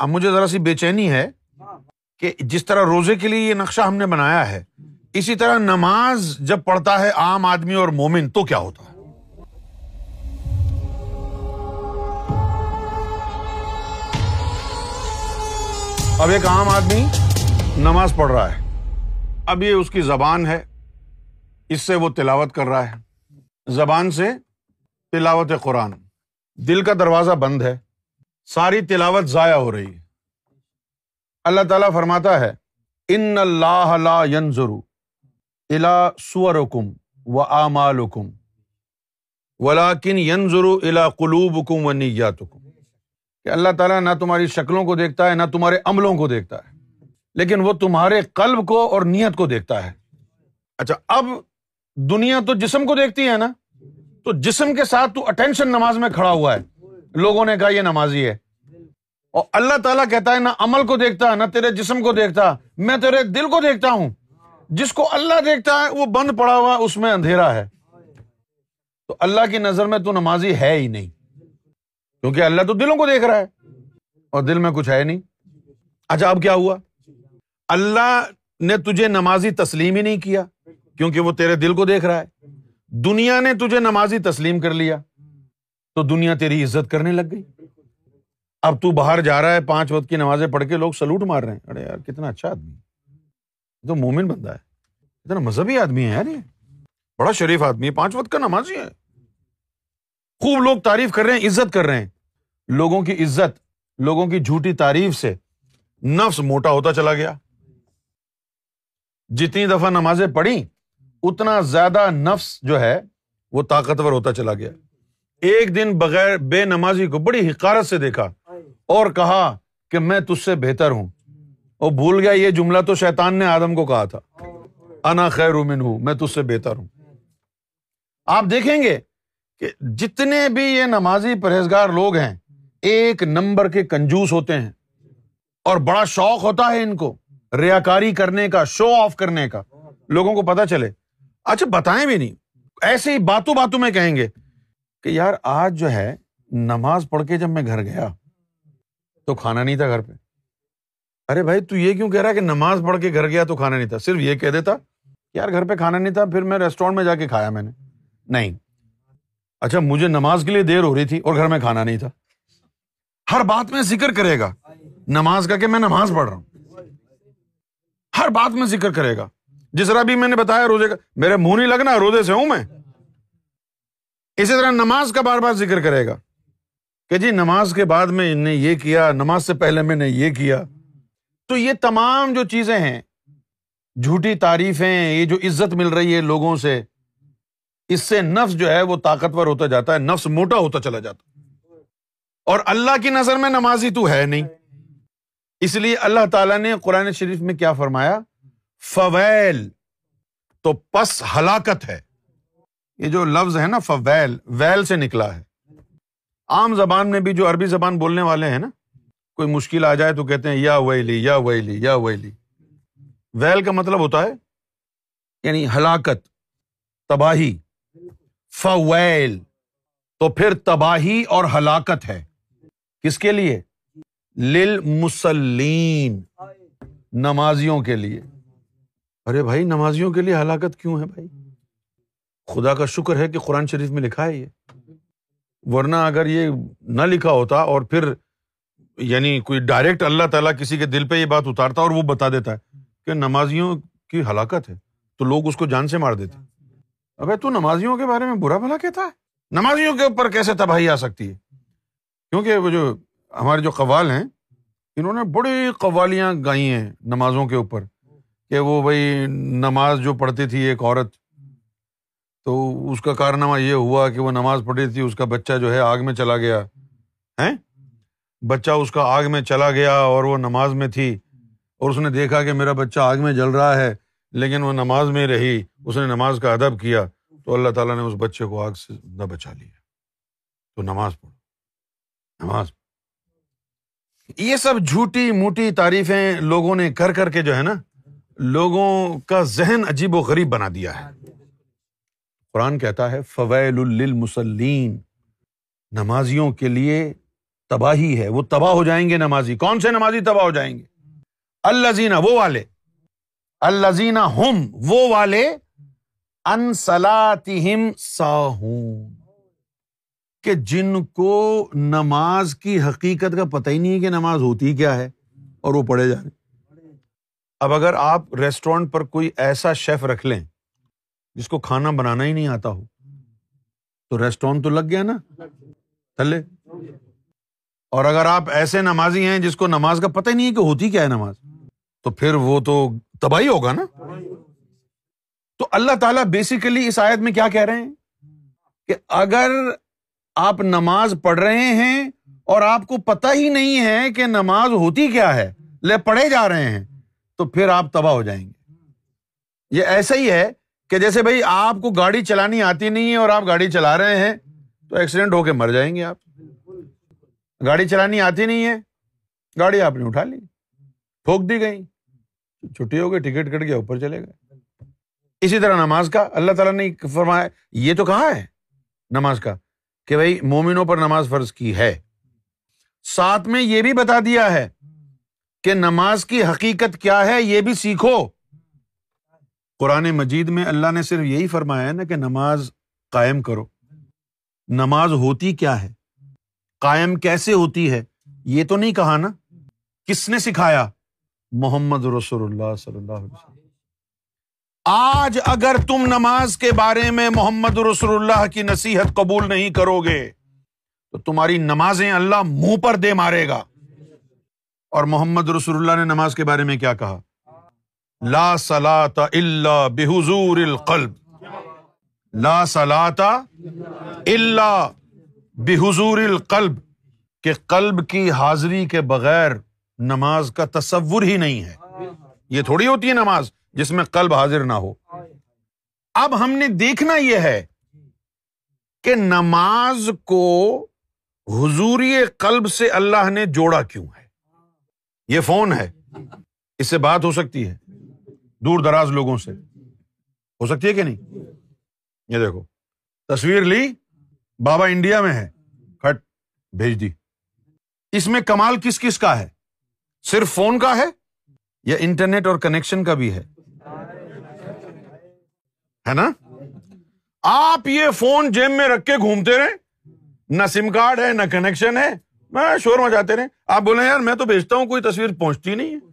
اب مجھے ذرا سی بے چینی ہے کہ جس طرح روزے کے لیے یہ نقشہ ہم نے بنایا ہے اسی طرح نماز جب پڑھتا ہے عام آدمی اور مومن تو کیا ہوتا ہے؟ اب ایک عام آدمی نماز پڑھ رہا ہے۔ اب یہ اس کی زبان ہے اس سے وہ تلاوت کر رہا ہے۔ زبان سے تلاوت قرآن۔ دل کا دروازہ بند ہے۔ ساری تلاوت ضائع ہو رہی ہے۔ اللہ تعالیٰ فرماتا ہے، ان اللہ لا ينظر الا صورکم و اعمالکم ولاکن ينظر الا قلوبکم و نیاتکم۔ کہ اللہ تعالیٰ نہ تمہاری شکلوں کو دیکھتا ہے، نہ تمہارے عملوں کو دیکھتا ہے، لیکن وہ تمہارے قلب کو اور نیت کو دیکھتا ہے۔ اچھا اب دنیا تو جسم کو دیکھتی ہے نا؟ تو جسم کے ساتھ تو اٹینشن نماز میں کھڑا ہوا ہے۔ لوگوں نے کہا یہ نمازی ہے۔ اور اللہ تعالیٰ کہتا ہے، نہ عمل کو دیکھتا، نہ تیرے جسم کو دیکھتا، میں تیرے دل کو دیکھتا ہوں۔ جس کو اللہ دیکھتا ہے، وہ بند پڑا ہوا، اس میں اندھیرا ہے۔ تو اللہ کی نظر میں تو نمازی ہے ہی نہیں۔ کیونکہ اللہ تو دلوں کو دیکھ رہا ہے، اور دل میں کچھ ہے نہیں۔ اچھا اب کیا ہوا؟ اللہ نے تجھے نمازی تسلیم ہی نہیں کیا، کیونکہ وہ تیرے دل کو دیکھ رہا ہے۔ دنیا نے تجھے نمازی تسلیم کر لیا۔ تو دنیا تیری عزت کرنے لگ گئی۔ اب تو باہر جا رہا ہے، پانچ وقت کی نمازیں پڑھ کے لوگ سلوٹ مار رہے ہیں۔ ارے یار، کتنا اچھا آدمی۔ تو مومن بندہ ہے۔ اتنا مذہبی آدمی ہے یار یہ۔ بڑا شریف آدمی ہے۔ پانچ وقت کا نماز ہی ہے۔ خوب لوگ تعریف کر رہے ہیں، عزت کر رہے ہیں۔ لوگوں کی عزت، لوگوں کی جھوٹی تعریف سے نفس موٹا ہوتا چلا گیا۔ جتنی دفعہ نمازیں پڑھی اتنا زیادہ نفس جو ہے، وہ طاقتور ہوتا چلا گیا۔ ایک دن بغیر بے نمازی کو بڑی حکارت سے دیکھا اور کہا کہ میں تج سے بہتر ہوں۔ اور بھول گیا، یہ جملہ تو شیتان نے آدم کو کہا تھا۔ انا خیر من ہوں میں تج سے بہتر ہوں۔ آپ دیکھیں گے کہ جتنے بھی یہ نمازی پرہیزگار لوگ ہیں، ایک نمبر کے کنجوس ہوتے ہیں۔ اور بڑا شوق ہوتا ہے ان کو ریا کاری کرنے کا شو آف کرنے کا۔ لوگوں کو پتا چلے۔ اچھا بتائیں بھی نہیں۔ ایسے ہی باتوں باتوں میں کہیں گے۔ کہ یار آج جو ہے نماز پڑھ کے جب میں گھر گیا تو کھانا نہیں تھا گھر پہ۔ ارے بھائی تو یہ کیوں کہہ رہا کہ نماز پڑھ کے گھر گیا تو کھانا نہیں تھا؟ صرف یہ کہہ دیتا یار گھر پہ کھانا نہیں تھا، پھر میں ریسٹورینٹ میں جا کے کھایا میں نے۔ نہیں۔ اچھا مجھے نماز کے لیے دیر ہو رہی تھی اور گھر میں کھانا نہیں تھا۔ ہر بات میں ذکر کرے گا۔ نماز کا کہ میں نماز پڑھ رہا ہوں۔ ہر بات میں ذکر کرے گا۔ جس طرح بھی میں نے بتایا، روزے کا میرے منہ نہیں لگنا، روزے سے ہوں میں۔ اسی طرح نماز کا بار بار ذکر کرے گا کہ جی نماز کے بعد میں نے یہ کیا، نماز سے پہلے میں نے یہ کیا۔ تو یہ تمام جو چیزیں ہیں، جھوٹی تعریفیں، یہ جو عزت مل رہی ہے لوگوں سے، اس سے نفس جو ہے وہ طاقتور ہوتا جاتا ہے، نفس موٹا ہوتا چلا جاتا۔ اور اللہ کی نظر میں نمازی تو ہے نہیں۔ اس لیے اللہ تعالیٰ نے قرآن شریف میں کیا فرمایا؟ فویل، تو پس ہلاکت ہے۔ یہ جو لفظ ہے نا، فویل، ویل سے نکلا ہے۔ عام زبان میں بھی جو عربی زبان بولنے والے ہیں نا، کوئی مشکل آ جائے تو کہتے ہیں، یا ویلی یا ویلی یا ویلی۔ ویل کا مطلب ہوتا ہے یعنی ہلاکت، تباہی۔ فویل، تو پھر تباہی اور ہلاکت ہے۔ کس کے لیے؟ لل مسلین نمازیوں کے لیے۔ ارے بھائی، نمازیوں کے لیے ہلاکت کیوں ہے بھائی؟ خدا کا شکر ہے کہ قرآن شریف میں لکھا ہے یہ۔ ورنہ اگر یہ نہ لکھا ہوتا اور پھر یعنی کوئی ڈائریکٹ اللہ تعالیٰ کسی کے دل پہ یہ بات اتارتا اور وہ بتا دیتا ہے کہ نمازیوں کی ہلاکت ہے، تو لوگ اس کو جان سے مار دیتے۔ ابھی تو نمازیوں کے بارے میں برا بھلا کہتا ہے؟ نمازیوں کے اوپر کیسے تباہی آ سکتی ہے؟ کیونکہ وہ جو ہمارے جو قوال ہیں، انہوں نے بڑی قوالیاں گائی ہیں نمازوں کے اوپر کہ وہ بھائی نماز جو پڑھتی تھی ایک عورت تو اس کا کارنامہ یہ ہوا کہ وہ نماز پڑھی تھی، اس کا بچہ جو ہے آگ میں چلا گیا۔ ہے بچہ اس کا آگ میں چلا گیا اور وہ نماز میں تھی۔ اور اس نے دیکھا کہ میرا بچہ آگ میں جل رہا ہے، لیکن وہ نماز میں رہی۔ اس نے نماز کا ادب کیا۔ تو اللہ تعالیٰ نے اس بچے کو آگ سے نہ بچا لیا۔ تو نماز پڑھو۔ نماز یہ سب جھوٹی موٹی تعریفیں لوگوں نے کر کر کے جو ہے نا، لوگوں کا ذہن عجیب و غریب بنا دیا ہے۔ قرآن کہتا ہے فویل للمسلین نمازیوں کے لیے تباہی ہے، وہ تباہ ہو جائیں گے نمازی۔ کون سے نمازی تباہ ہو جائیں گے؟ اللہ وہ والے۔ اللہ زینا ہم وہ والے۔ انسلاتہم ساہون کہ جن کو نماز کی حقیقت کا پتہ ہی نہیں ہے کہ نماز ہوتی کیا ہے، اور وہ پڑھے جا رہے اب اگر آپ ریسٹورینٹ پر کوئی ایسا شیف رکھ لیں جس کو کھانا بنانا ہی نہیں آتا ہو۔ تو ریسٹورینٹ تو لگ گیا نا۔ تھلے۔ اور اگر آپ ایسے نمازی ہیں جس کو نماز کا پتہ ہی نہیں ہے کہ ہوتی کیا ہے نماز، تو پھر وہ تو تباہی ہوگا نا۔ تو اللہ تعالیٰ بیسیکلی اس آیت میں کیا کہہ رہے ہیں؟ کہ اگر آپ نماز پڑھ رہے ہیں اور آپ کو پتا ہی نہیں ہے کہ نماز ہوتی کیا ہے، لے پڑھے جا رہے ہیں، تو پھر آپ تباہ ہو جائیں گے۔ یہ ایسا ہی ہے کہ جیسے بھائی آپ کو گاڑی چلانی آتی نہیں ہے اور آپ گاڑی چلا رہے ہیں، تو ایکسیڈنٹ ہو کے مر جائیں گے آپ۔ گاڑی چلانی آتی نہیں ہے، گاڑی آپ نے اٹھا لی ٹھوک دی گئی چھٹی ہو گئی، ٹکٹ کٹ گیا، اوپر چلے گئے۔ اسی طرح نماز کا، اللہ تعالیٰ نے فرمایا، یہ تو کہا ہے نماز کا کہ بھائی مومنوں پر نماز فرض کی ہے۔ ساتھ میں یہ بھی بتا دیا ہے کہ نماز کی حقیقت کیا ہے، یہ بھی سیکھو۔ قرآن مجید میں اللہ نے صرف یہی فرمایا ہے نا کہ نماز قائم کرو۔ نماز ہوتی کیا ہے؟ قائم کیسے ہوتی ہے؟ یہ تو نہیں کہا نا۔ کس نے سکھایا؟ محمد رسول اللہ صلی اللہ علیہ وسلم۔ آج اگر تم نماز کے بارے میں محمد رسول اللہ کی نصیحت قبول نہیں کرو گے، تو تمہاری نمازیں اللہ منہ پر دے مارے گا۔ اور محمد رسول اللہ نے نماز کے بارے میں کیا کہا؟ لا سلاط اللہ بحضور القلب. لا سلاتا اللہ بحضور القلب، کہ قلب کی حاضری کے بغیر نماز کا تصور ہی نہیں ہے۔ یہ تھوڑی ہوتی ہے نماز جس میں قلب حاضر نہ ہو۔ اب ہم نے دیکھنا یہ ہے کہ نماز کو حضوری قلب سے اللہ نے جوڑا کیوں ہے؟ یہ فون ہے۔ اس سے بات ہو سکتی ہے۔ دور دراز لوگوں سے۔ ہو سکتی ہے کہ نہیں؟ یہ دیکھو، تصویر لی، بابا انڈیا میں ہے، کٹ، بھیج دی۔ اس میں کمال کس کس کا ہے؟ صرف فون کا ہے یا انٹرنیٹ اور کنیکشن کا بھی ہے؟ نا؟ آپ یہ فون جیب میں رکھ کے گھومتے رہے نہ سم کارڈ ہے، نہ کنیکشن ہے۔ میں شور مچاتے رہے آپ بولے یار، میں تو بھیجتا ہوں، کوئی تصویر پہنچتی نہیں ہے۔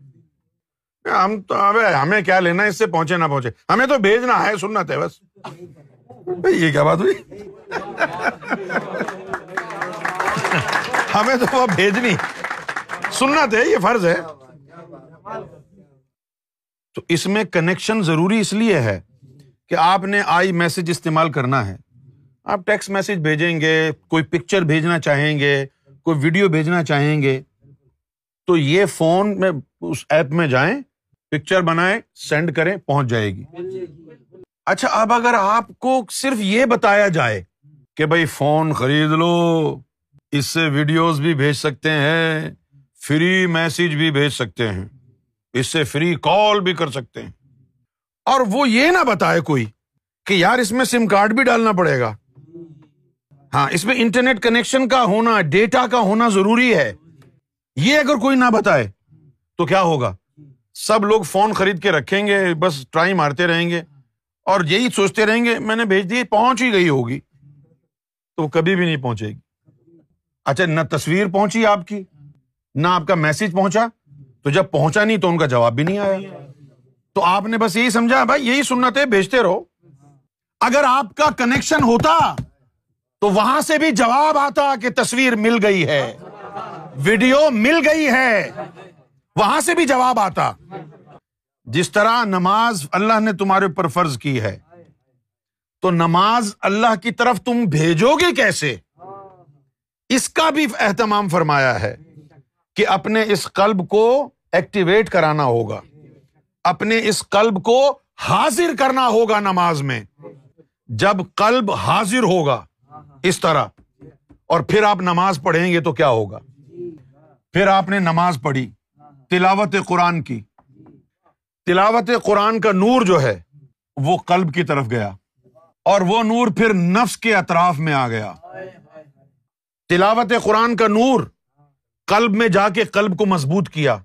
ہم تو ہمیں کیا لینا اس سے پہنچے نہ پہنچے۔ ہمیں تو بھیجنا ہے سننا تھے بس۔ یہ کیا بات ہوئی؟ ہمیں تو وہ بھیجنی۔ سننا تھے یہ فرض ہے۔ تو اس میں کنیکشن ضروری اس لیے ہے کہ آپ نے آئی میسج استعمال کرنا ہے۔ آپ ٹیکسٹ میسج بھیجیں گے، کوئی پکچر بھیجنا چاہیں گے، کوئی ویڈیو بھیجنا چاہیں گے۔ تو یہ فون میں اس ایپ میں جائیں۔ پکچر بنائیں، سینڈ کریں، پہنچ جائے گی۔ اچھا اب اگر آپ کو صرف یہ بتایا جائے کہ بھائی فون خرید لو، اس سے ویڈیوز بھی بھیج سکتے ہیں، فری میسج بھی بھیج سکتے ہیں، اس سے فری کال بھی کر سکتے ہیں۔ اور وہ یہ نہ بتائے کوئی کہ یار اس میں سم کارڈ بھی ڈالنا پڑے گا۔ ہاں اس میں انٹرنیٹ کنیکشن کا ہونا، ڈیٹا کا ہونا ضروری ہے۔ یہ اگر کوئی نہ بتائے تو کیا ہوگا؟ سب لوگ فون خرید کے رکھیں گے، بس ٹرائی مارتے رہیں گے۔ اور یہی سوچتے رہیں گے، میں نے بھیج دی، پہنچ ہی گئی ہوگی۔ تو وہ کبھی بھی نہیں پہنچے گی۔ اچھا نہ تصویر پہنچی آپ کی، نہ آپ کا میسج پہنچا۔ تو جب پہنچا نہیں تو ان کا جواب بھی نہیں آیا۔ تو آپ نے بس یہی سمجھا، بھائی یہی سننا تھے بھیجتے رہو۔ اگر آپ کا کنیکشن ہوتا تو وہاں سے بھی جواب آتا کہ تصویر مل گئی ہے، ویڈیو مل گئی ہے۔ وہاں سے بھی جواب آتا۔ جس طرح نماز اللہ نے تمہارے اوپر فرض کی ہے، تو نماز اللہ کی طرف تم بھیجو گے کیسے؟ اس کا بھی اہتمام فرمایا ہے کہ اپنے اس قلب کو ایکٹیویٹ کرانا ہوگا۔ اپنے اس قلب کو حاضر کرنا ہوگا نماز میں۔ جب قلب حاضر ہوگا اس طرح، اور پھر آپ نماز پڑھیں گے تو کیا ہوگا؟ پھر آپ نے نماز پڑھی۔ تلاوت قرآن کی۔ تلاوت قرآن کا نور جو ہے وہ قلب کی طرف گیا۔ اور وہ نور پھر نفس کے اطراف میں آ گیا۔ تلاوت قرآن کا نور قلب میں جا کے قلب کو مضبوط کیا۔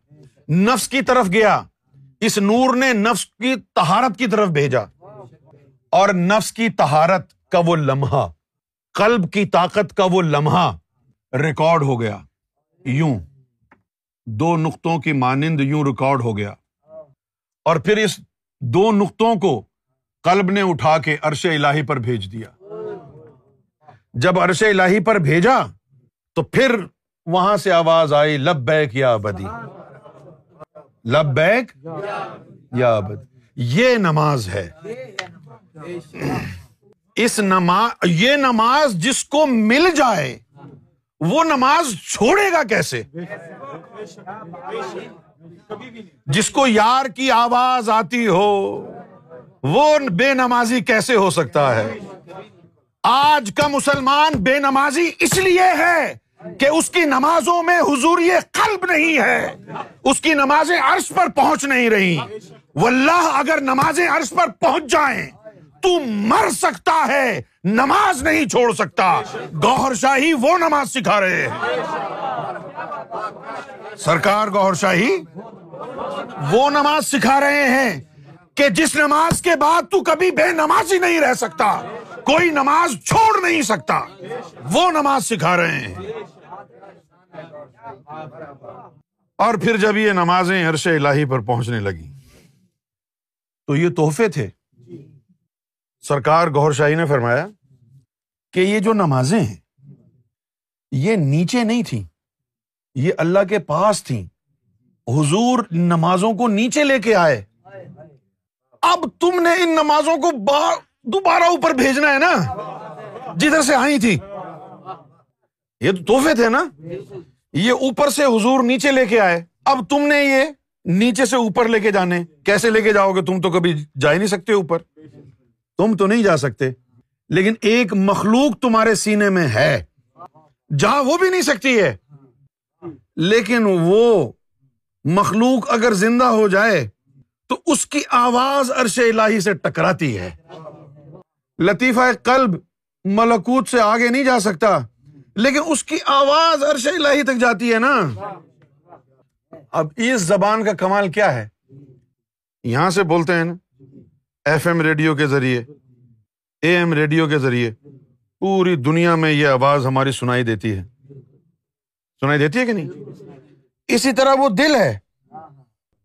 نفس کی طرف گیا۔ اس نور نے نفس کی تہارت کی طرف بھیجا۔ اور نفس کی تہارت کا وہ لمحہ قلب کی طاقت کا وہ لمحہ ریکارڈ ہو گیا۔ یوں۔ دو نقطوں کی مانند یوں ریکارڈ ہو گیا۔ اور پھر اس دو نقطوں کو قلب نے اٹھا کے عرش الہی پر بھیج دیا۔ جب عرش الہی پر بھیجا تو پھر وہاں سے آواز آئی لب بیک یا بدی لب بیک یا بدی یہ نماز ہے۔ اس نماز یہ نماز جس کو مل جائے وہ نماز چھوڑے گا کیسے؟ جس کو یار کی آواز آتی ہو، وہ بے نمازی کیسے ہو سکتا ہے؟ آج کا مسلمان بے نمازی اس لیے ہے کہ اس کی نمازوں میں حضور قلب نہیں ہے، اس کی نمازیں عرش پر پہنچ نہیں رہی۔ واللہ، اگر نمازیں عرش پر پہنچ جائیں، تو مر سکتا ہے۔ نماز نہیں چھوڑ سکتا۔ گوہر شاہی وہ نماز سکھا رہے ہیں۔ سرکار گوہر شاہی وہ نماز سکھا رہے ہیں کہ جس نماز کے بعد تو کبھی بے نمازی نہیں رہ سکتا، کوئی نماز چھوڑ نہیں سکتا، وہ نماز سکھا رہے ہیں۔ اور پھر جب یہ نمازیں عرش الہی پر پہنچنے لگی تو یہ تحفے تھے۔ سرکار گور شاہی نے فرمایا کہ یہ جو نمازیں ہیں، یہ نیچے نہیں تھیں، یہ اللہ کے پاس تھیں۔ حضور نمازوں کو نیچے لے کے آئے۔ اب تم نے ان نمازوں کو دوبارہ اوپر بھیجنا ہے نا۔ جدھر سے آئی تھی۔ یہ تو تحفے تھے نا۔ یہ اوپر سے حضور نیچے لے کے آئے۔ اب تم نے یہ نیچے سے اوپر لے کے جانے۔ کیسے لے کے جاؤ گے؟ تم تو کبھی جا ہی نہیں سکتے اوپر۔ تم تو نہیں جا سکتے۔ لیکن ایک مخلوق تمہارے سینے میں ہے۔ جا وہ بھی نہیں سکتی ہے۔ لیکن وہ مخلوق اگر زندہ ہو جائے، تو اس کی آواز عرش الہی سے ٹکراتی ہے۔ لطیفہ قلب ملکوت سے آگے نہیں جا سکتا، لیکن اس کی آواز عرش الہی تک جاتی ہے نا۔ اب اس زبان کا کمال کیا ہے؟ یہاں سے بولتے ہیں نا ایف ایم ریڈیو کے ذریعے اے ایم ریڈیو کے ذریعے پوری دنیا میں یہ آواز ہماری سنائی دیتی ہے۔ سنائی دیتی ہے کہ نہیں؟ اسی طرح وہ دل ہے۔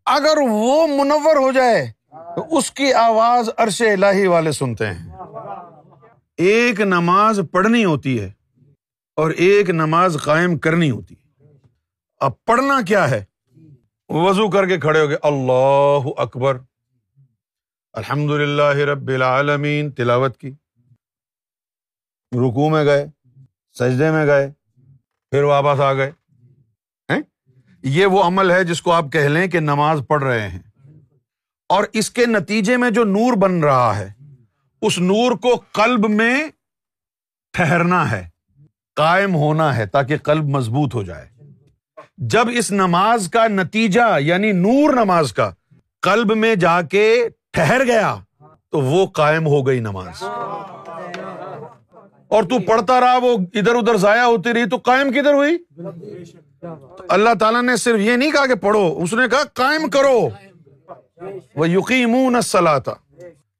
اگر وہ منور ہو جائے تو اس کی آواز عرش الہی والے سنتے ہیں۔ ایک نماز پڑھنی ہوتی ہے اور ایک نماز قائم کرنی ہوتی ہے۔ اب پڑھنا کیا ہے؟ وضو کر کے کھڑے ہو گئے۔ اللہ اکبر۔ الحمد للہ رب العالمین، تلاوت کی۔ رکو میں گئے، سجدے میں گئے، پھر واپس آ گئے۔ یہ وہ عمل ہے جس کو آپ کہہ لیں کہ نماز پڑھ رہے ہیں۔ اور اس کے نتیجے میں جو نور بن رہا ہے، اس نور کو قلب میں ٹھہرنا ہے، قائم ہونا ہے تاکہ قلب مضبوط ہو جائے۔ جب اس نماز کا نتیجہ یعنی نور نماز کا، قلب میں جا کے ٹھہر گیا تو وہ قائم ہو گئی نماز۔ اور تو پڑھتا رہا، وہ ادھر ادھر ضائع ہوتی رہی، تو قائم کدھر ہوئی؟ اللہ تعالیٰ نے صرف یہ نہیں کہا کہ پڑھو، اس نے کہا قائم کرو۔ وہ یقین تھا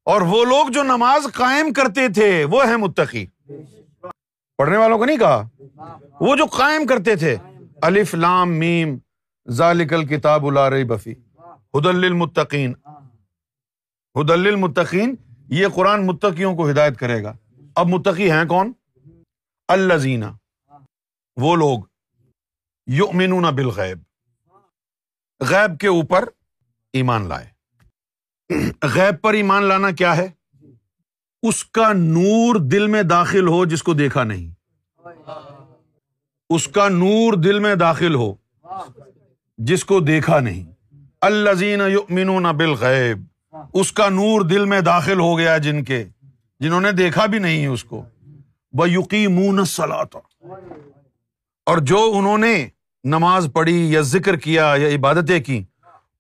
اور وہ لوگ جو نماز قائم کرتے تھے، وہ ہے متقی۔ پڑھنے والوں کو نہیں کہا، وہ جو قائم کرتے تھے۔ الف لام میم، ذالک کتاب رہی بفی حدل المتقین حدل المتقین یہ قرآن متقیوں کو ہدایت کرے گا۔ اب متقی ہیں کون؟ الزینہ وہ لوگ یؤمنون بالغیب۔ غیب کے اوپر ایمان لائے۔ غیب پر ایمان لانا کیا ہے؟ اس کا نور دل میں داخل ہو جس کو دیکھا نہیں۔ اس کا نور دل میں داخل ہو جس کو دیکھا نہیں۔ الزین یؤمنون بالغیب۔ اس کا نور دل میں داخل ہو گیا جن کے، جنہوں نے دیکھا بھی نہیں اس کو۔ وہ یقین اور جو انہوں نے نماز پڑھی یا ذکر کیا یا عبادتیں کی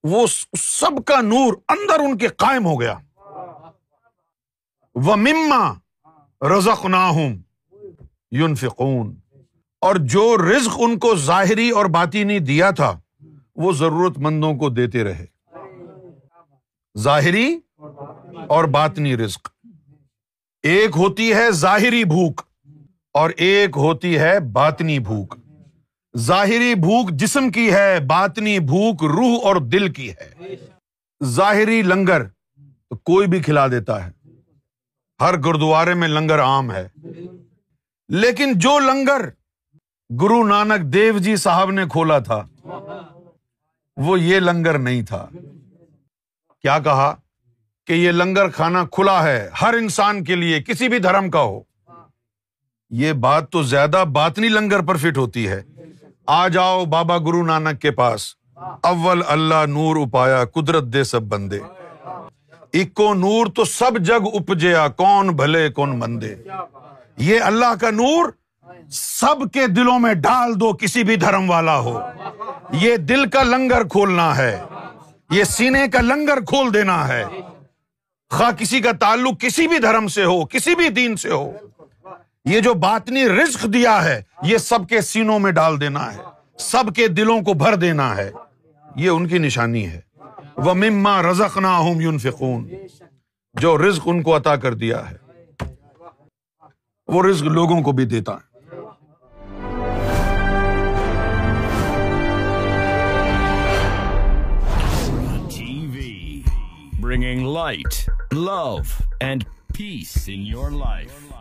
وہ سب کا نور اندر ان کے قائم ہو گیا۔ وہ مما رزق نہ یون اور جو رزق ان کو ظاہری اور باطینی دیا تھا، وہ ضرورت مندوں کو دیتے رہے۔ ظاہری اور باطنی رزق۔ ایک ہوتی ہے ظاہری بھوک اور ایک ہوتی ہے باطنی بھوک۔ ظاہری بھوک جسم کی ہے، باطنی بھوک روح اور دل کی ہے۔ ظاہری لنگر تو کوئی بھی کھلا دیتا ہے۔ ہر گرودوارے میں لنگر عام ہے۔ لیکن جو لنگر گرو نانک دیو جی صاحب نے کھولا تھا، وہ یہ لنگر نہیں تھا۔ کیا کہا کہ یہ لنگر کھانا کھلا ہے، ہر انسان کے لیے، کسی بھی دھرم کا ہو۔ یہ بات تو زیادہ باطنی لنگر پر فٹ ہوتی ہے۔ آ جاؤ بابا گرو نانک کے پاس۔ اول اللہ نور اپایا، قدرت دے سب بندے۔ اکو نور تو سب جگ اپجیا، کون بھلے، کون بندے یہ اللہ کا نور سب کے دلوں میں ڈال دو، کسی بھی دھرم والا ہو۔ یہ دل کا لنگر کھولنا ہے۔ یہ سینے کا لنگر کھول دینا ہے۔ خواہ کسی کا تعلق کسی بھی دھرم سے ہو، کسی بھی دین سے ہو۔ یہ جو باطنی رزق دیا ہے، یہ سب کے سینوں میں ڈال دینا ہے۔ سب کے دلوں کو بھر دینا ہے۔ یہ ان کی نشانی ہے۔ وہ مما رزق نہ یون فکون جو رزق ان کو عطا کر دیا ہے، وہ رزق لوگوں کو بھی دیتا ہے۔ Bringing light, love, and peace in your life.